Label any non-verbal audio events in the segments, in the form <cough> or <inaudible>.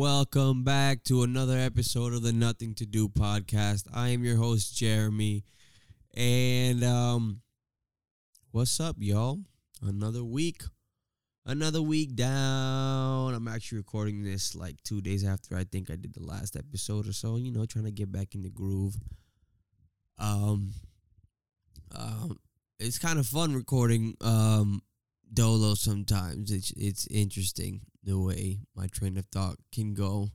Welcome back to another episode of the Nothing to Do podcast. I am your host Jeremy, and um, what's up, y'all? Another week, another week down. I'm actually recording this like two days after I think I did the last episode or so. You know, trying to get back in the groove. Um, um, it's kind of fun recording um dolo sometimes. It's it's interesting the way my train of thought can go.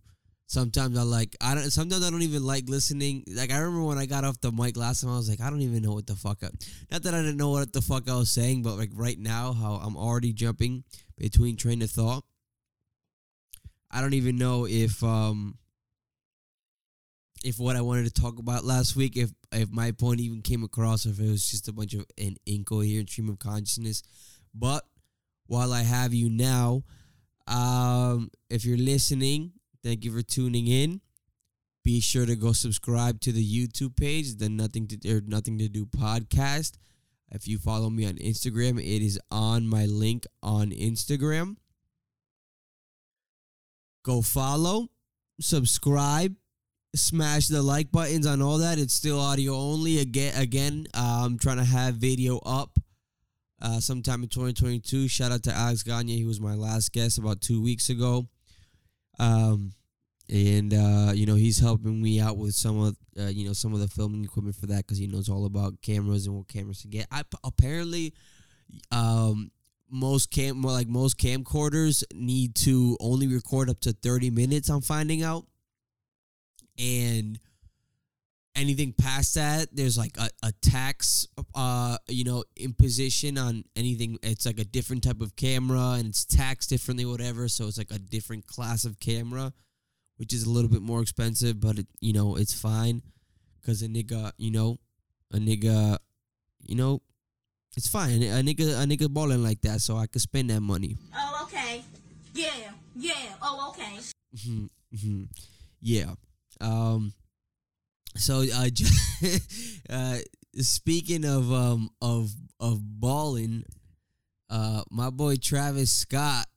Sometimes I like I don't. Sometimes I don't even like listening. Like I remember when I got off the mic last time, I was like, I don't even know what the fuck. I, not that I didn't know what the fuck I was saying, but like right now, how I'm already jumping between train of thought. I don't even know if um if what I wanted to talk about last week, if if my point even came across, if it was just a bunch of an incoherent stream of consciousness. But while I have you now, um, if you're listening, thank you for tuning in. Be sure to go subscribe to the YouTube page, the Nothing to or Nothing to Do podcast. If you follow me on Instagram, it is on my link on Instagram. Go follow, subscribe, smash the like buttons on all that. It's still audio only. Again, again, uh, I'm trying to have video up uh, sometime in 2022. Shout out to Alex Gagne. He was my last guest about two weeks ago. Um, and uh, you know he's helping me out with some of uh, you know some of the filming equipment for that because he knows all about cameras and what cameras to get. I apparently um, most cam like most camcorders need to only record up to 30 minutes. I'm finding out, and anything past that there's like a, a tax uh you know imposition on anything it's like a different type of camera and it's taxed differently whatever so it's like a different class of camera which is a little bit more expensive but it, you know it's fine because a nigga you know a nigga you know it's fine a nigga a nigga balling like that so i could spend that money Oh, okay. Yeah, yeah. Oh, okay. Mhm, mhm. yeah um so uh, <laughs> uh speaking of um of of balling uh my boy Travis Scott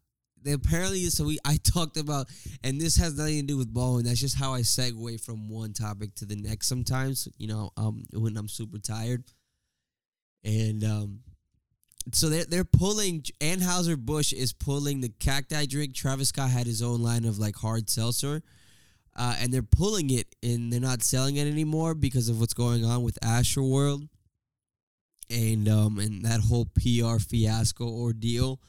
they apparently so we I <laughs> talked about and this has nothing to do with balling that's just how I segue from one topic to the next sometimes you know um when I'm super tired and um so they're they're pulling Anheuser Busch is pulling the cacti drink. Travis Scott had his own line of like hard seltzer, uh, and they're pulling it and they're not selling it anymore because of what's going on with Astroworld and um and that whole PR fiasco ordeal.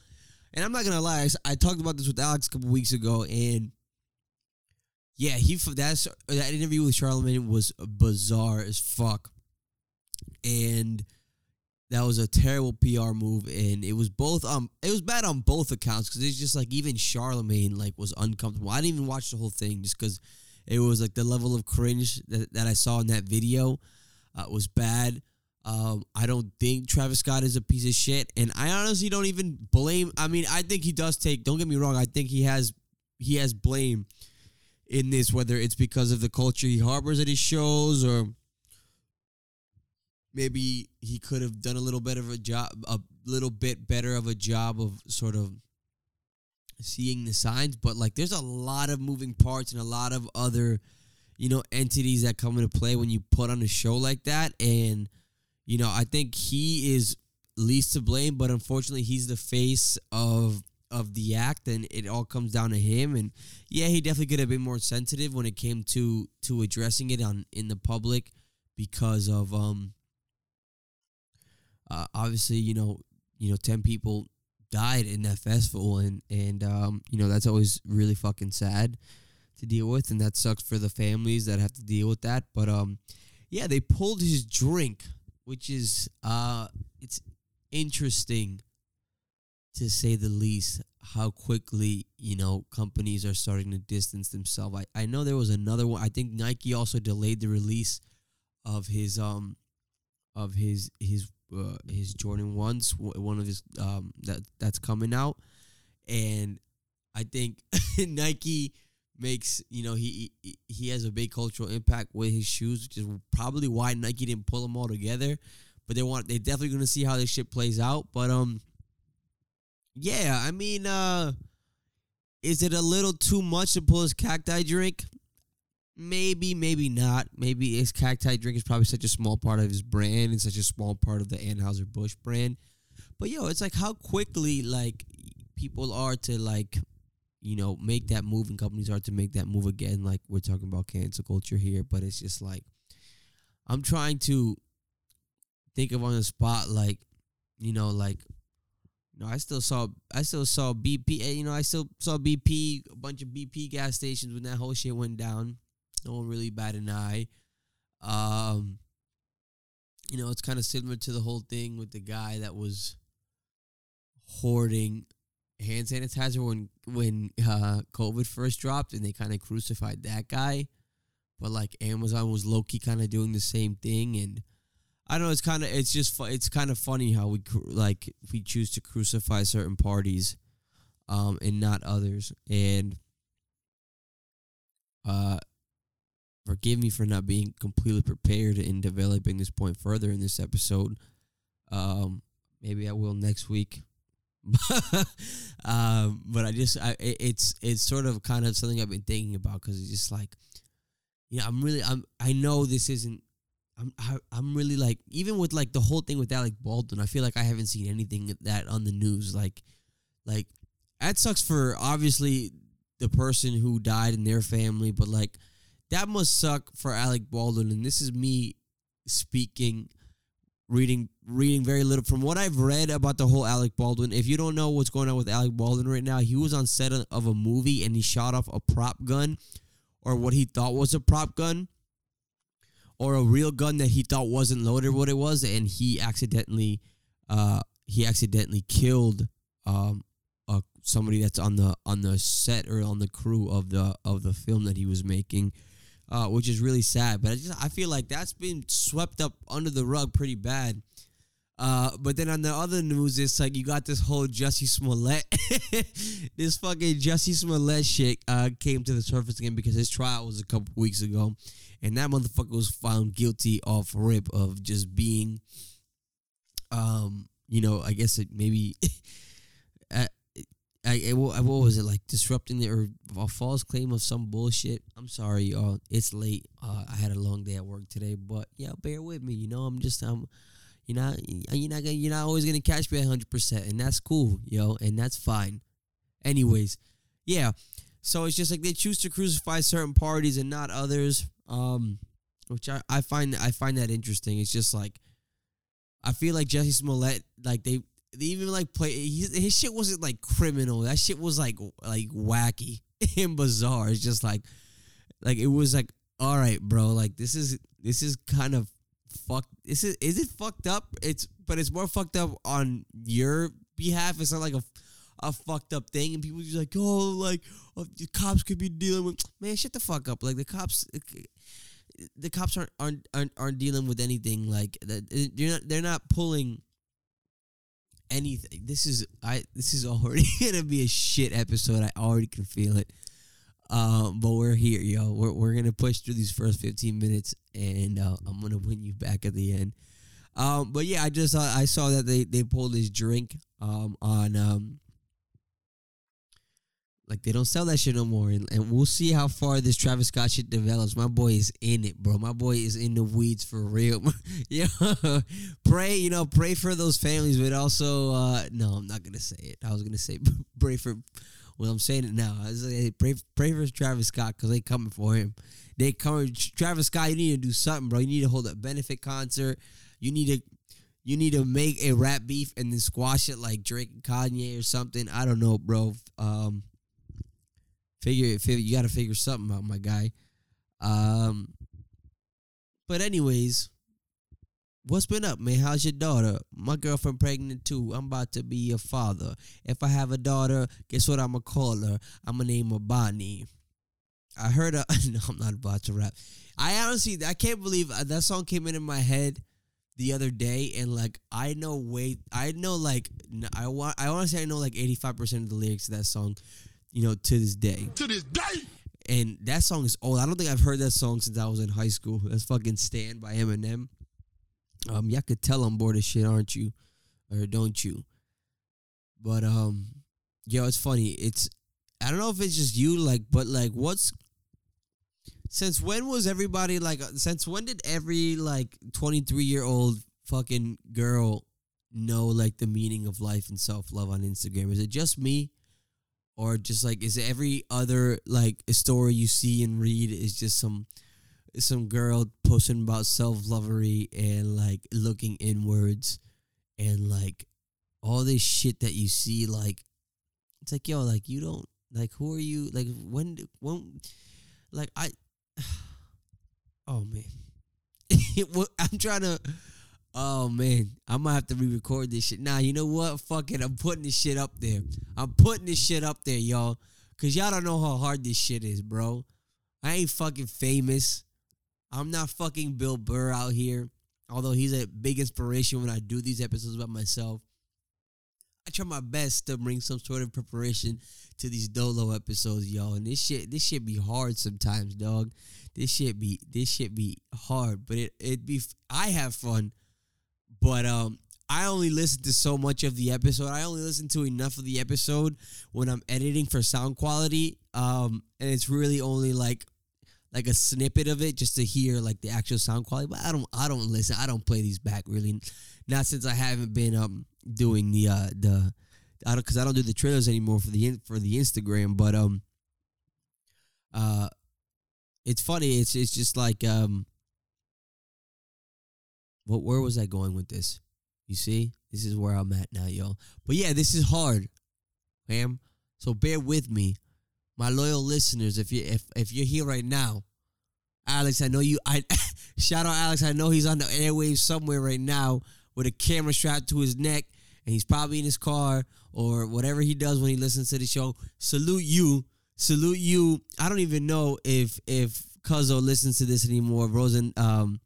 And I'm not gonna lie, I talked about this with Alex a couple weeks ago, and yeah, he that's that interview with Charlemagne was bizarre as fuck, and that was a terrible PR move, and it was both um it was bad on both accounts because it's just like even Charlemagne like was uncomfortable. I didn't even watch the whole thing just because it was like the level of cringe that, that I saw in that video uh, was bad. Um, I don't think Travis Scott is a piece of shit, and I honestly don't even blame. I mean, I think he does take. Don't get me wrong. I think he has he has blame in this, whether it's because of the culture he harbors at his shows or maybe he could have done a little bit of a job a little bit better of a job of sort of seeing the signs but like there's a lot of moving parts and a lot of other you know entities that come into play when you put on a show like that and you know i think he is least to blame but unfortunately he's the face of of the act and it all comes down to him and yeah he definitely could have been more sensitive when it came to to addressing it on in the public because of um uh, obviously you know you know 10 people died in that festival and and um you know that's always really fucking sad to deal with and that sucks for the families that have to deal with that. But um yeah they pulled his drink which is uh it's interesting to say the least how quickly you know companies are starting to distance themselves. I, I know there was another one. I think nike also delayed the release of his um of his his uh, his Jordan ones, one of his um that that's coming out, and I think <laughs> Nike makes you know he, he he has a big cultural impact with his shoes, which is probably why Nike didn't pull them all together. But they want they're definitely gonna see how this shit plays out. But um, yeah, I mean uh, is it a little too much to pull his cacti drink? Maybe, maybe not. Maybe his cacti drink is probably such a small part of his brand and such a small part of the Anheuser Busch brand. But yo, it's like how quickly like people are to like, you know, make that move and companies are to make that move again. Like we're talking about cancel culture here, but it's just like I'm trying to think of on the spot, like, you know, like know, I still saw I still saw BP. eh, You know, I still saw BP, a bunch of BP gas stations when that whole shit went down. No one really batted an eye. Um, you know, it's kind of similar to the whole thing with the guy that was hoarding hand sanitizer when when uh, COVID first dropped, and they kind of crucified that guy. But like Amazon was low key kind of doing the same thing, and I don't know. It's kind of it's just fu- it's kind of funny how we like we choose to crucify certain parties, um, and not others. And uh, forgive me for not being completely prepared in developing this point further in this episode. Um, maybe I will next week. <laughs> um, but I just I it's it's sort of kind of something I've been thinking about because it's just like, you know, I'm really I'm I know this isn't I'm I, I'm really like even with like the whole thing with Alec Baldwin, I feel like I haven't seen anything that on the news. Like, like that sucks for obviously the person who died and their family, but like that must suck for Alec Baldwin. And this is me speaking, reading, reading very little from what I've read about the whole Alec Baldwin. If you don't know what's going on with Alec Baldwin right now, he was on set of a movie and he shot off a prop gun, or what he thought was a prop gun or a real gun that he thought wasn't loaded what it was and he accidentally uh he accidentally killed um somebody that's on the on the set or on the crew of the of the film that he was making uh which is really sad. But I just I feel like that's been swept up under the rug pretty bad. Uh, but then on the other news, it's like you got this whole Jussie Smollett, <laughs> this fucking Jussie Smollett shit uh, came to the surface again because his trial was a couple weeks ago, and that motherfucker was found guilty off rip of just being, um, you know, I guess it maybe, <laughs> I, what was it like disrupting the or a false claim of some bullshit? I'm sorry, y'all. It's late. Uh, I had a long day at work today, but yeah, bear with me. You know, I'm just I'm, you know, you're not gonna, you're not always gonna catch me 100, percent and that's cool, yo, and that's fine. Anyways, yeah. So it's just like they choose to crucify certain parties and not others, um, which I, I find I find that interesting. It's just like I feel like Jussie Smollett, like they they even like play his, his shit wasn't like criminal. That shit was like like wacky <laughs> and bizarre. It's just like like it was like all right, bro. Like this is this is kind of fucked. Is it is it fucked up? It's but it's more fucked up on your behalf. It's not like a a fucked up thing, and people just like oh like oh, the cops could be dealing with man. Shut the fuck up. Like the cops. The cops aren't aren't aren't, aren't dealing with anything like. They're not. They're not pulling anything. This is I. This is <laughs> already gonna be a shit episode. I already can feel it. Um, but we're here, yo. We're we're gonna push through these first fifteen minutes, and uh, I'm gonna win you back at the end. Um, but yeah, I just I saw that they they pulled his drink um on um like they don't sell that shit no more, and, and we'll see how far this Travis Scott shit develops. My boy is in it, bro. My boy is in the weeds for real. <laughs> yeah, pray, you know, pray for those families, but also, uh no, I'm not gonna say it. I was gonna say <laughs> pray for. Well, I'm saying it now. I was like, pray, pray for Travis Scott because they coming for him. They coming. Travis Scott, you need to do something, bro. You need to hold a benefit concert. You need to you need to make a rap beef and then squash it like Drake and Kanye or something. I don't know, bro. Um, figure, figure you got to figure something out, my guy. Um, but anyways, what's been up, man? How's your daughter? My girlfriend pregnant too. I'm about to be a father. If I have a daughter, guess what I'ma call her? I'ma name her Bonnie. I heard a <laughs> no, I'm not about to rap. I honestly, I can't believe uh, that song came into my head the other day, and like I know way, I know like I want, I say I know like 85 percent of the lyrics to that song, you know, to this day. to this day. And that song is old. I don't think I've heard that song since I was in high school. That's fucking "Stan" by Eminem. Um, y'all could tell I'm bored of shit, aren't you? Or don't you? But um, yo, it's funny. It's I don't know if it's just you, like, but like, what's since when was everybody like? uh, Since when did every like twenty three year old fucking girl know like the meaning of life and self love on Instagram? Is it just me, or just like is every other like story you see and read is just some some girl posting about self lovery and like looking inwards and like all this shit that you see like it's like yo like you don't like who are you like when when like I <sighs> oh man. <laughs> I'm trying to oh man. I'm gonna have to re-record this shit. Nah you know what? Fuck it. I'm putting this shit up there. I'm putting this shit up there y'all. Cause y'all don't know how hard this shit is bro. I ain't fucking famous. I'm not fucking Bill Burr out here. Although he's a big inspiration when I do these episodes about myself. I try my best to bring some sort of preparation to these Dolo episodes, y'all. And this shit, this shit be hard sometimes, dog. This shit be, this shit be hard, but it it be. I have fun, but um, I only listen to so much of the episode. I only listen to enough of the episode when I'm editing for sound quality. Um, and it's really only like like a snippet of it just to hear like the actual sound quality. But I don't, I don't listen. I don't play these back really. Not since I haven't been um doing the uh the I don't because I don't do the trailers anymore for the for the Instagram. But um, uh, it's funny. It's it's just like um, what where was I going with this? You see, this is where I'm at now, y'all. But yeah, this is hard, fam. So bear with me, my loyal listeners. If you if if you're here right now, Alex, I know you. I <laughs> shout out Alex. I know he's on the airwaves somewhere right now with a camera strapped to his neck, and he's probably in his car or whatever he does when he listens to the show. Salute you, salute you. I don't even know if if Cuzzo listens to this anymore. Rosen, um,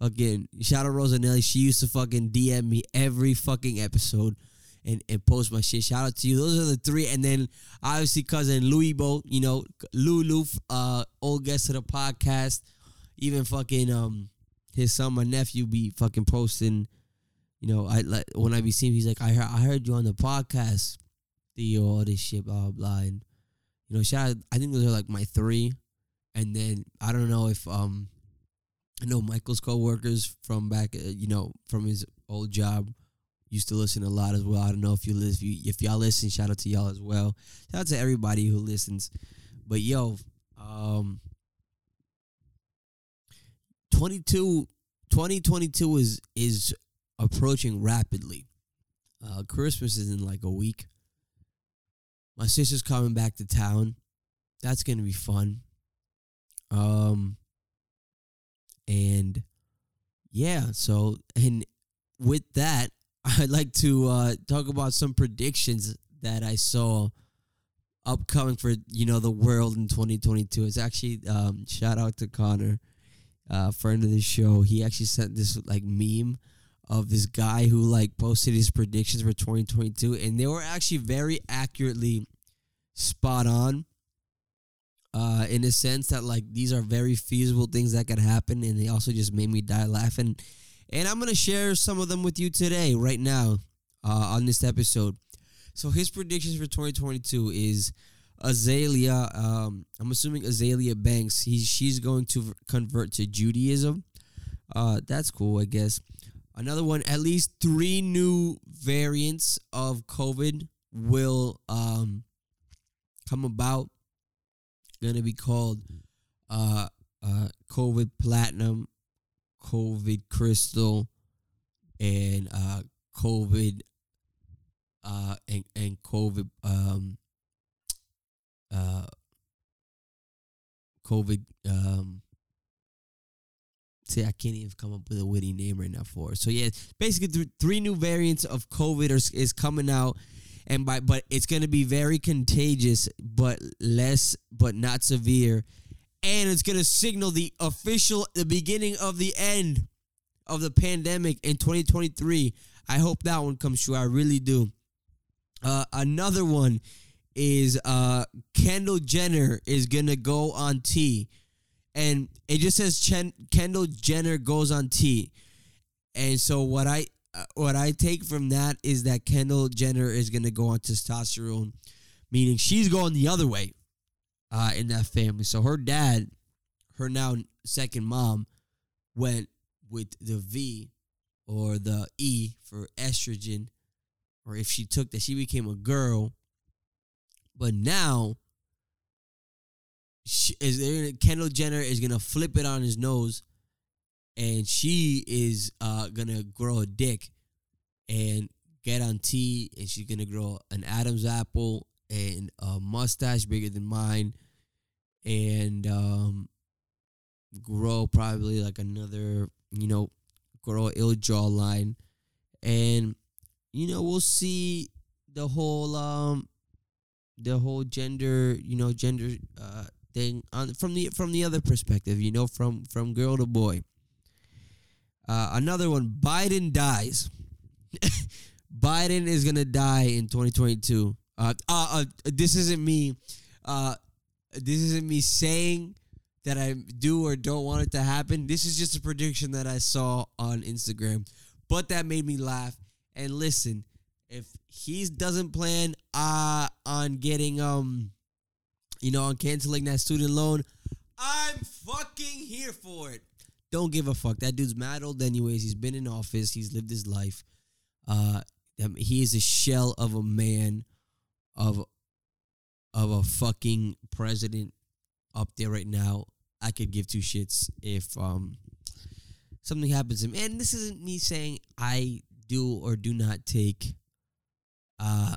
again, shout out Rosanelli. She used to fucking DM me every fucking episode. And, and post my shit. Shout out to you. Those are the three. And then obviously cousin Louis Bo, you know, Lulu, uh, old guest of the podcast. Even fucking um his son, my nephew, be fucking posting. You know, I like when I be seeing, he's like, I heard, I heard you on the podcast, Theo, all this shit, blah blah blah. And you know, shout out, I think those are like my three. And then I don't know if um I know Michael's coworkers from back, uh, you know, from his old job used to listen a lot as well. I don't know if you listen, if, you, if y'all listen, shout out to y'all as well. Shout out to everybody who listens. But yo, um, 22, 2022 is is approaching rapidly. Uh, Christmas is in like a week. My sister's coming back to town. That's gonna be fun. Um, and yeah, so and with that, <laughs> I'd like to uh, talk about some predictions that I saw upcoming for you know the world in 2022. It's actually um, shout out to Connor, uh, friend of the show. He actually sent this like meme of this guy who like posted his predictions for 2022, and they were actually very accurately spot on. Uh, in a sense that like these are very feasible things that could happen, and they also just made me die laughing. And I'm gonna share some of them with you today, right now, uh, on this episode. So his predictions for 2022 is Azealia. Um, I'm assuming Azealia Banks. He's she's going to convert to Judaism. Uh, that's cool, I guess. Another one. At least three new variants of COVID will um come about. Gonna be called uh uh COVID Platinum, COVID Crystal, and uh COVID uh and, and COVID um uh COVID um see I can't even come up with a witty name right now for it. So yeah, basically th- three new variants of COVID are, is coming out and by but it's going to be very contagious but less but not severe and it's going to signal the official the beginning of the end of the pandemic in 2023. I hope that one comes true. I really do. Uh, another one is uh, Kendall Jenner is gonna go on T, and it just says Chen- Kendall Jenner goes on T, and so what I what I take from that is that Kendall Jenner is gonna go on testosterone, meaning she's going the other way uh, in that family. So her dad, her now second mom, went with the V or the E for estrogen, or if she took that, she became a girl. But now, she, is there, Kendall Jenner is gonna flip it on his nose, and she is uh, gonna grow a dick and get on T, and she's gonna grow an Adam's apple and a mustache bigger than mine, and um, grow probably like another, you know, grow ill jawline, and you know we'll see the whole um the whole gender you know gender uh thing on from the from the other perspective you know from from girl to boy uh another one biden dies <laughs> biden is gonna die in 2022 uh, uh, uh this isn't me uh this isn't me saying that I do or don't want it to happen. This is just a prediction that I saw on Instagram, but that made me laugh. And listen, if he doesn't plan uh on getting um you know on canceling that student loan, I'm fucking here for it. Don't give a fuck. That dude's mad old anyways. He's been in office. He's lived his life. Uh he is a shell of a man of of a fucking president up there right now. I could give two shits if um something happens to him. And this isn't me saying I do or do not take uh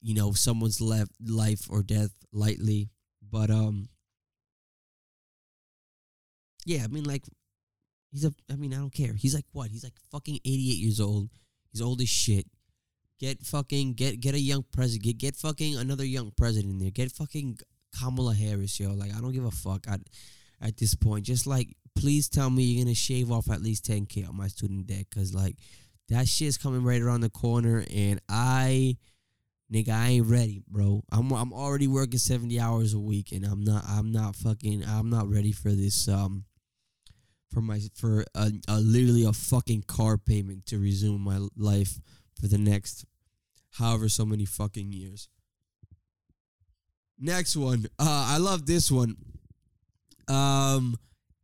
you know someone's left life or death lightly, but um yeah, I mean like he's a I mean I don't care. He's like what? He's like fucking 88 years old. He's old as shit. Get fucking get get a young president. Get get fucking another young president in there. Get fucking Kamala Harris, yo. Like I don't give a fuck. I, at this point, just like please tell me you're gonna shave off at least 10k on my student debt, cause like that shit's coming right around the corner, and I, nigga, I ain't ready, bro. I'm I'm already working 70 hours a week, and I'm not I'm not fucking I'm not ready for this um for my for a, a literally a fucking car payment to resume my life for the next however so many fucking years. Next one. Uh, I love this one. Um,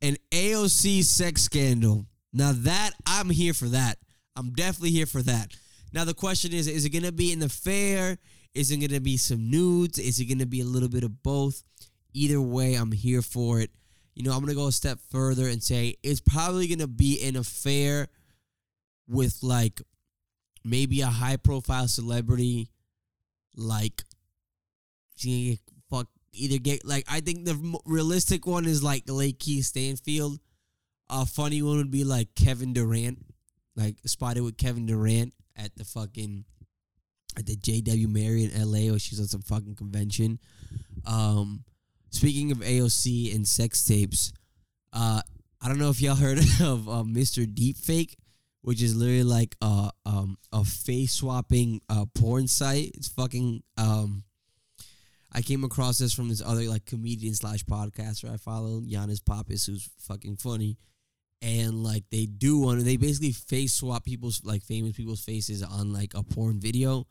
an AOC sex scandal. Now that I'm here for that. I'm definitely here for that. Now the question is: Is it gonna be in the fair? Is it gonna be some nudes? Is it gonna be a little bit of both? Either way, I'm here for it. You know, I'm gonna go a step further and say it's probably gonna be an affair with like maybe a high profile celebrity like she fuck either get like I think the realistic one is like Lakeith Stanfield. A funny one would be like Kevin Durant, like spotted with Kevin Durant at the fucking at the JW Marriott in LA or she's at some fucking convention. Um speaking of AOC and sex tapes, uh I don't know if y'all heard <laughs> of uh, Mr. Deepfake, which is literally like a um a face swapping uh porn site. It's fucking um I came across this from this other like comedian slash podcaster I follow, Giannis Pappas, who's fucking funny. And like they do one, they basically face swap people's like famous people's faces on like a porn video,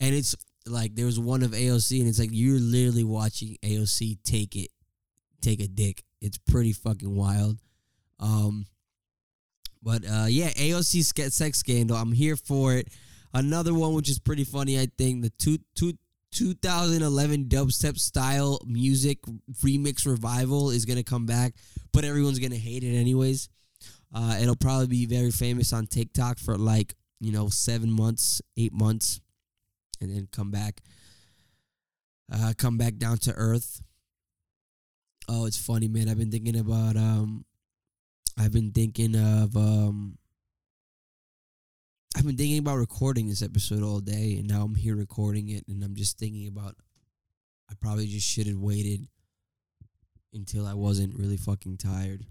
and it's like there was one of AOC, and it's like you're literally watching AOC take it, take a dick. It's pretty fucking wild. Um, but uh, yeah, AOC sex scandal. I'm here for it. Another one which is pretty funny, I think. The two two 2011 dubstep style music remix revival is gonna come back, but everyone's gonna hate it anyways. Uh, it'll probably be very famous on TikTok for like you know seven months, eight months, and then come back, uh, come back down to earth. Oh, it's funny, man. I've been thinking about um, I've been thinking of um, I've been thinking about recording this episode all day, and now I'm here recording it, and I'm just thinking about I probably just should have waited until I wasn't really fucking tired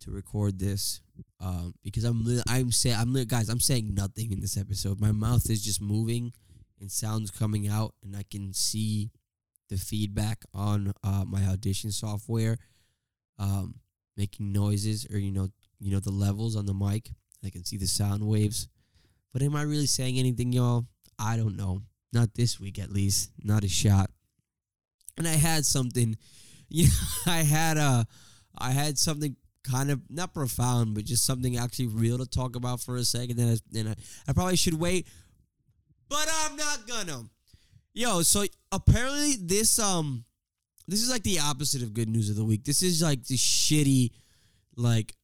to record this, um, because I'm I'm saying I'm guys I'm saying nothing in this episode. My mouth is just moving, and sounds coming out, and I can see the feedback on uh, my audition software, um, making noises or you know you know the levels on the mic. I can see the sound waves. But am I really saying anything, y'all? I don't know. not this week at least, not a shot. And I had something, <laughs> you know, I had a, I had something kind of not profound, but just something actually real to talk about for a second. And I, then I, I probably should wait, but I'm not gonna. Yo, so apparently this um, this is like the opposite of good news of the week. This is like the shitty, like,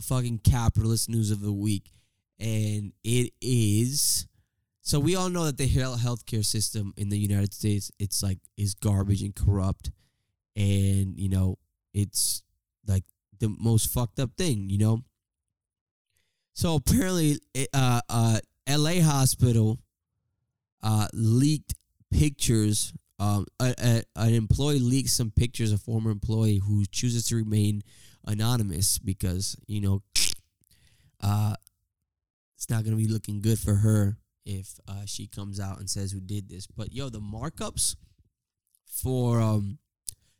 fucking capitalist news of the week, and it is. So we all know that the health healthcare system in the United States, it's like is garbage and corrupt, and you know it's like the most fucked up thing, you know. So apparently, uh, uh, L.A. hospital uh, leaked pictures. Um, a, a, an employee leaked some pictures. A former employee who chooses to remain anonymous because you know, <sniffs> uh, it's not gonna be looking good for her if uh, she comes out and says who did this. But yo, the markups for um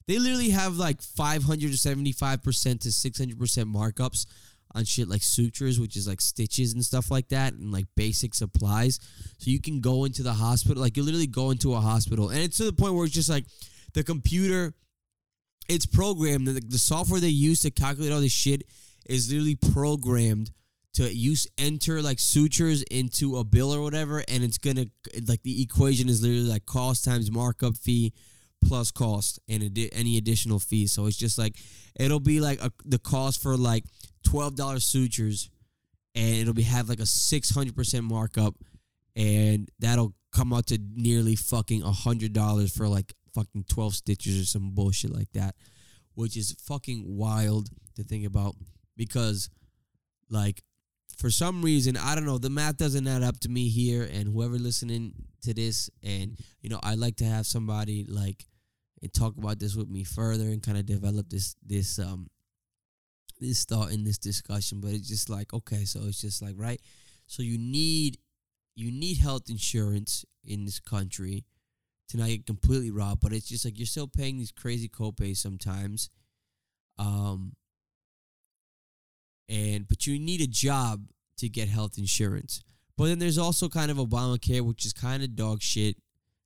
they literally have like 575% to 600% markups on shit like sutures, which is like stitches and stuff like that, and like basic supplies. So you can go into the hospital, like you literally go into a hospital, and it's to the point where it's just like the computer, it's programmed. The, the software they use to calculate all this shit is literally programmed to use enter like sutures into a bill or whatever, and it's gonna like the equation is literally like cost times markup fee plus cost and adi- any additional fees. So it's just like it'll be like a, the cost for like twelve dollars sutures, and it'll be have like a six hundred percent markup, and that'll come out to nearly fucking a hundred dollars for like fucking twelve stitches or some bullshit like that, which is fucking wild to think about because like for some reason I don't know the math doesn't add up to me here and whoever listening to this and you know I like to have somebody like and talk about this with me further and kind of develop this this um this thought in this discussion but it's just like okay so it's just like right? So you need you need health insurance in this country to not get completely robbed but it's just like you're still paying these crazy copays sometimes um and but you need a job to get health insurance. But then there's also kind of obamacare which is kind of dog shit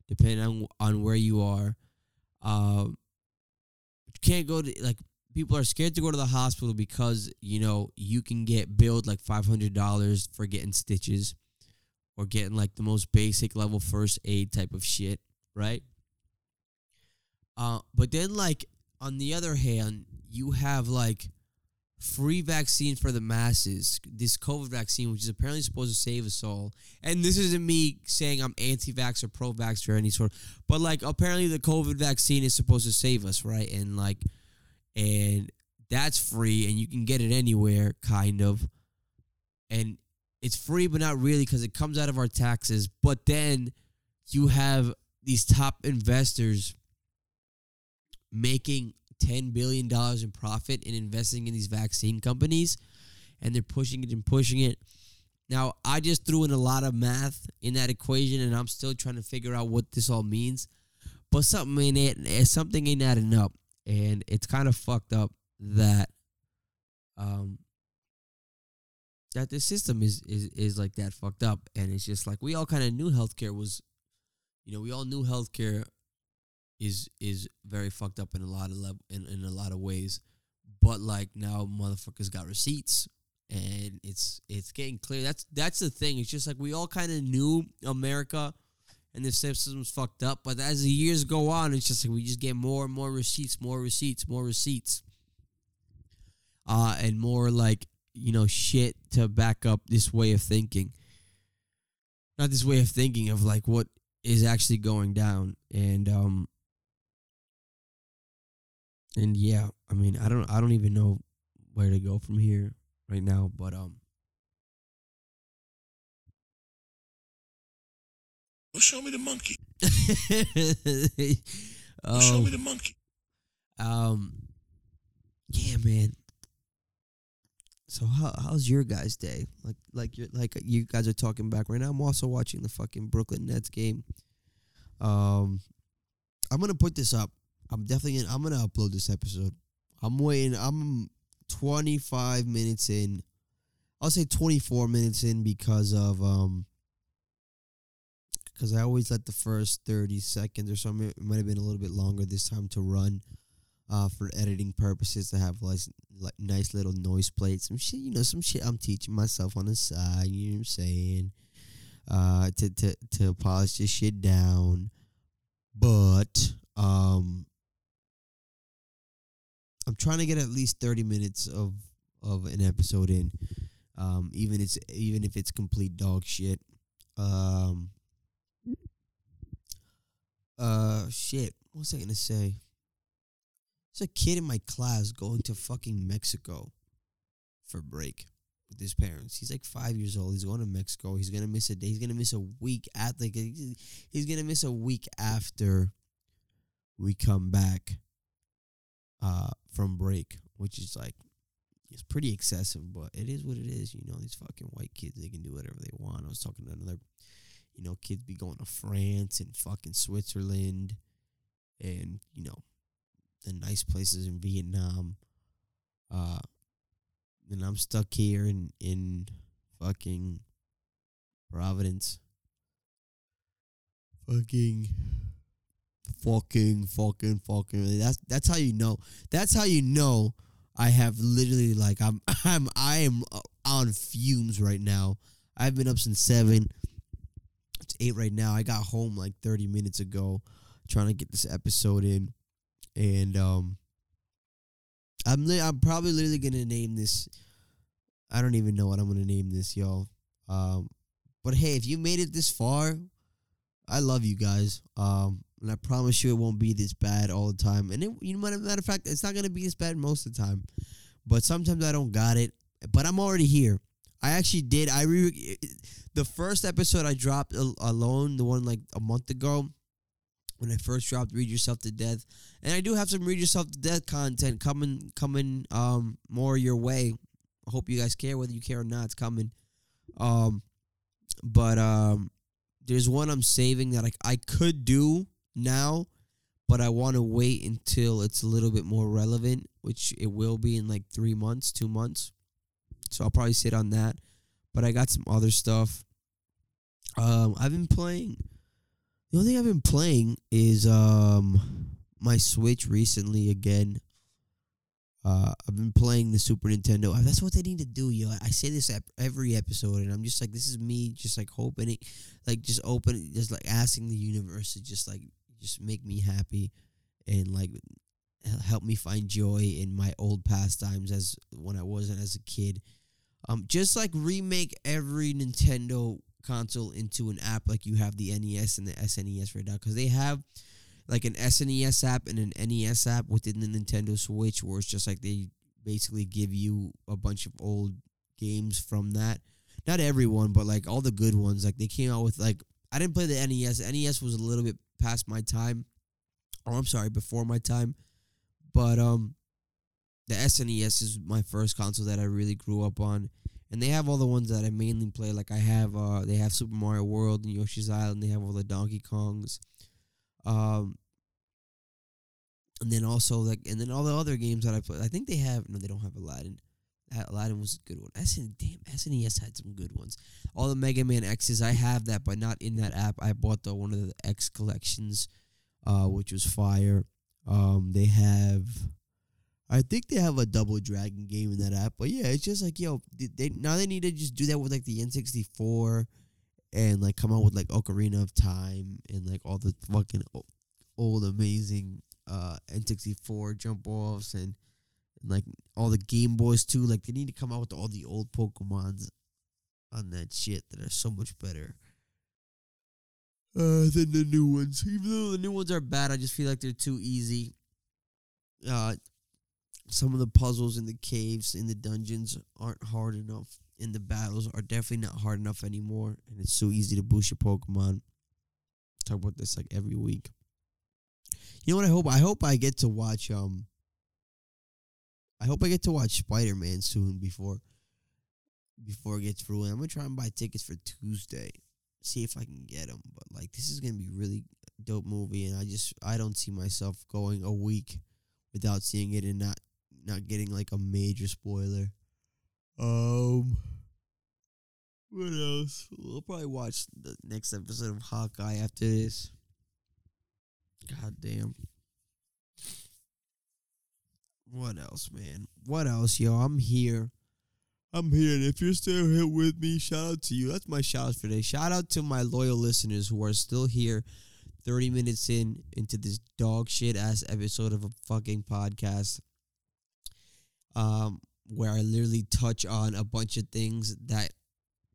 depending on on where you are. Um, you can't go to like people are scared to go to the hospital because you know you can get billed like five hundred dollars for getting stitches or getting like the most basic level first aid type of shit, right? Uh, but then like on the other hand, you have like free vaccine for the masses. This COVID vaccine, which is apparently supposed to save us all. And this isn't me saying I'm anti-vax or pro-vax or any sort, but like apparently the COVID vaccine is supposed to save us, right? And like, and that's free, and you can get it anywhere, kind of. And it's free, but not really, because it comes out of our taxes. But then you have these top investors making ten billion dollars in profit in investing in these vaccine companies, and they're pushing it and pushing it. Now, I just threw in a lot of math in that equation, and I'm still trying to figure out what this all means. But something in it, something ain't adding up, and it's kind of fucked up that, um, that the system is is is like that fucked up, and it's just like we all kind of knew healthcare was, you know, we all knew healthcare is is very fucked up in a lot of level in, in a lot of ways. But like now motherfuckers got receipts and it's it's getting clear. That's that's the thing. It's just like we all kind of knew America and the system's fucked up, but as the years go on, it's just like we just get more and more receipts, more receipts, more receipts. Uh and more like, you know, shit to back up this way of thinking. Not this way of thinking of like what is actually going down and um and yeah, I mean, I don't I don't even know where to go from here right now, but um Well, show me the monkey. <laughs> Well, um, show me the monkey. um yeah, man. So how how's your guys' day? Like like you like you guys are talking back right now. I'm also watching the fucking Brooklyn Nets game. Um I'm going to put this up. I'm definitely gonna, I'm going to upload this episode. I'm waiting. I'm 25 minutes in. I'll say 24 minutes in because of um because I always let the first thirty seconds or something. It might have been a little bit longer this time to run, uh, for editing purposes to have like, like nice little noise plates, some shit. You know, some shit I'm teaching myself on the side. You know what I'm saying? Uh, to to to polish this shit down, but um. I'm trying to get at least 30 minutes of of an episode in um even it's even if it's complete dog shit um uh shit what was i gonna say there's a kid in my class going to fucking mexico for break with his parents he's like five years old he's going to mexico he's gonna miss a day he's gonna miss a week at like he's gonna miss a week after we come back uh from break which is like it's pretty excessive, but it is what it is. You know, these fucking white kids, they can do whatever they want. I was talking to another, you know, kids be going to France and fucking Switzerland and, you know, the nice places in Vietnam. Uh, and I'm stuck here in, in fucking Providence. Fucking fucking fucking fucking that's that's how you know that's how you know I have literally like I'm <laughs> I'm I am on fumes right now. I've been up since seven. Eight right now. I got home like thirty minutes ago, trying to get this episode in, and um, I'm li- I'm probably literally gonna name this. I don't even know what I'm gonna name this, y'all. Um, but hey, if you made it this far, I love you guys. Um, and I promise you, it won't be this bad all the time. And it, you know, matter of fact, it's not gonna be this bad most of the time. But sometimes I don't got it. But I'm already here. I actually did. I re the first episode I dropped alone, the one like a month ago, when I first dropped "Read Yourself to Death," and I do have some "Read Yourself to Death" content coming, coming um more your way. I hope you guys care whether you care or not. It's coming. Um, but um, there's one I'm saving that I I could do now, but I want to wait until it's a little bit more relevant, which it will be in like three months, two months. So I'll probably sit on that. But I got some other stuff. Um, I've been playing. The only thing I've been playing is um my Switch recently again. Uh, I've been playing the Super Nintendo. That's what they need to do, yo. I say this ep- every episode, and I'm just like, this is me, just like hoping it, like just open, just like asking the universe to just like just make me happy and like help me find joy in my old pastimes as when I wasn't as a kid. Um, just like remake every Nintendo console into an app like you have the NES and the SNES right now because they have like an SNES app and an NES app within the Nintendo Switch where it's just like they basically give you a bunch of old games from that. Not everyone, but like all the good ones. Like they came out with like I didn't play the NES. NES was a little bit past my time. Or I'm sorry, before my time. But um the SNES is my first console that I really grew up on. And they have all the ones that I mainly play. Like I have uh they have Super Mario World and Yoshi's Island, they have all the Donkey Kongs. Um and then also like and then all the other games that I play. I think they have no, they don't have Aladdin. Aladdin was a good one. SN, damn, SNES had some good ones. All the Mega Man X's, I have that, but not in that app. I bought the one of the X collections, uh, which was fire. Um, they have, I think they have a Double Dragon game in that app. But yeah, it's just like yo, they, now they need to just do that with like the N sixty four, and like come out with like Ocarina of Time and like all the fucking old amazing uh N64 jump offs and, and like all the Game Boys too. Like they need to come out with all the old Pokemons on that shit that are so much better uh, than the new ones. Even though the new ones are bad, I just feel like they're too easy. Uh, some of the puzzles in the caves in the dungeons aren't hard enough. And the battles are definitely not hard enough anymore. And it's so easy to boost your Pokemon. Talk about this like every week. You know what I hope? I hope I get to watch um I hope I get to watch Spider Man soon before before it gets. And I'm gonna try and buy tickets for Tuesday. See if I can get them. But like this is gonna be really dope movie, and I just I don't see myself going a week without seeing it and not not getting like a major spoiler. Um, What else? We'll probably watch the next episode of Hawkeye after this. God damn. What else, man? What else, yo? I'm here. I'm here, and if you're still here with me, shout out to you. That's my shout out for today. Shout out to my loyal listeners who are still here 30 minutes in into this dog shit ass episode of a fucking podcast. Um, where I literally touch on a bunch of things that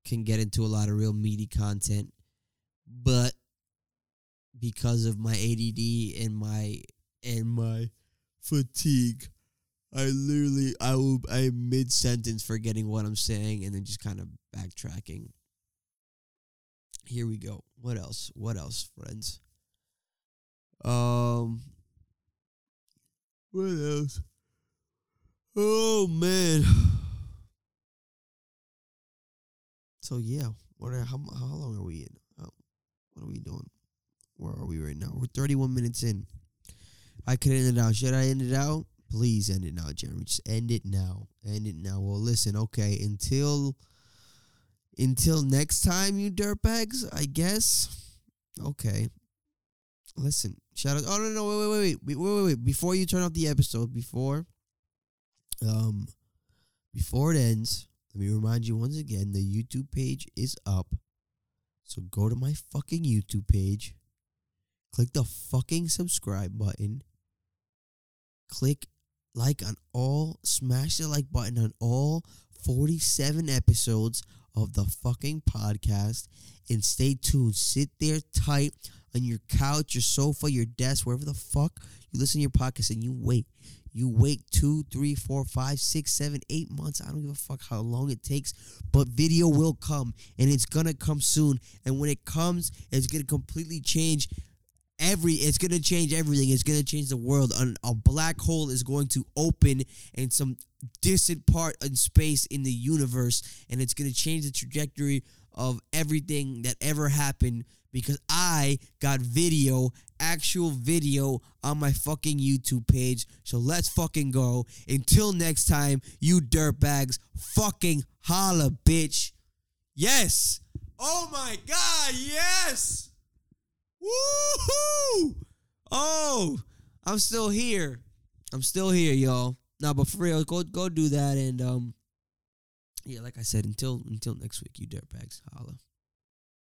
can get into a lot of real meaty content. But because of my ADD and my and my fatigue, I literally I will I am mid sentence forgetting what I'm saying and then just kind of backtracking. Here we go. What else? What else, friends? Um what else? Oh man. So yeah, what are, how how long are we in? Uh, what are we doing? Where are we right now? We're 31 minutes in. I could end it out. Should I end it out? Please end it now, Jeremy. Just end it now. End it now. Well, listen, okay, until until next time, you dirtbags, I guess. Okay. Listen, shout out. Oh no, no, wait, wait, wait, wait, wait, wait, wait. Before you turn off the episode, before, um, before it ends, let me remind you once again: the YouTube page is up. So go to my fucking YouTube page, click the fucking subscribe button, click like on all, smash the like button on all 47 episodes of the fucking podcast, and stay tuned. Sit there tight on your couch, your sofa, your desk, wherever the fuck you listen to your podcast, and you wait. You wait two, three, four, five, six, seven, eight months. I don't give a fuck how long it takes, but video will come and it's gonna come soon. And when it comes, it's gonna completely change every it's going to change everything it's going to change the world An, a black hole is going to open in some distant part in space in the universe and it's going to change the trajectory of everything that ever happened because i got video actual video on my fucking youtube page so let's fucking go until next time you dirtbags fucking holla bitch yes oh my god yes Woohoo! Oh, I'm still here. I'm still here, y'all. No, but for real, go go do that and um yeah, like I said, until until next week, you dirtbags. Holla.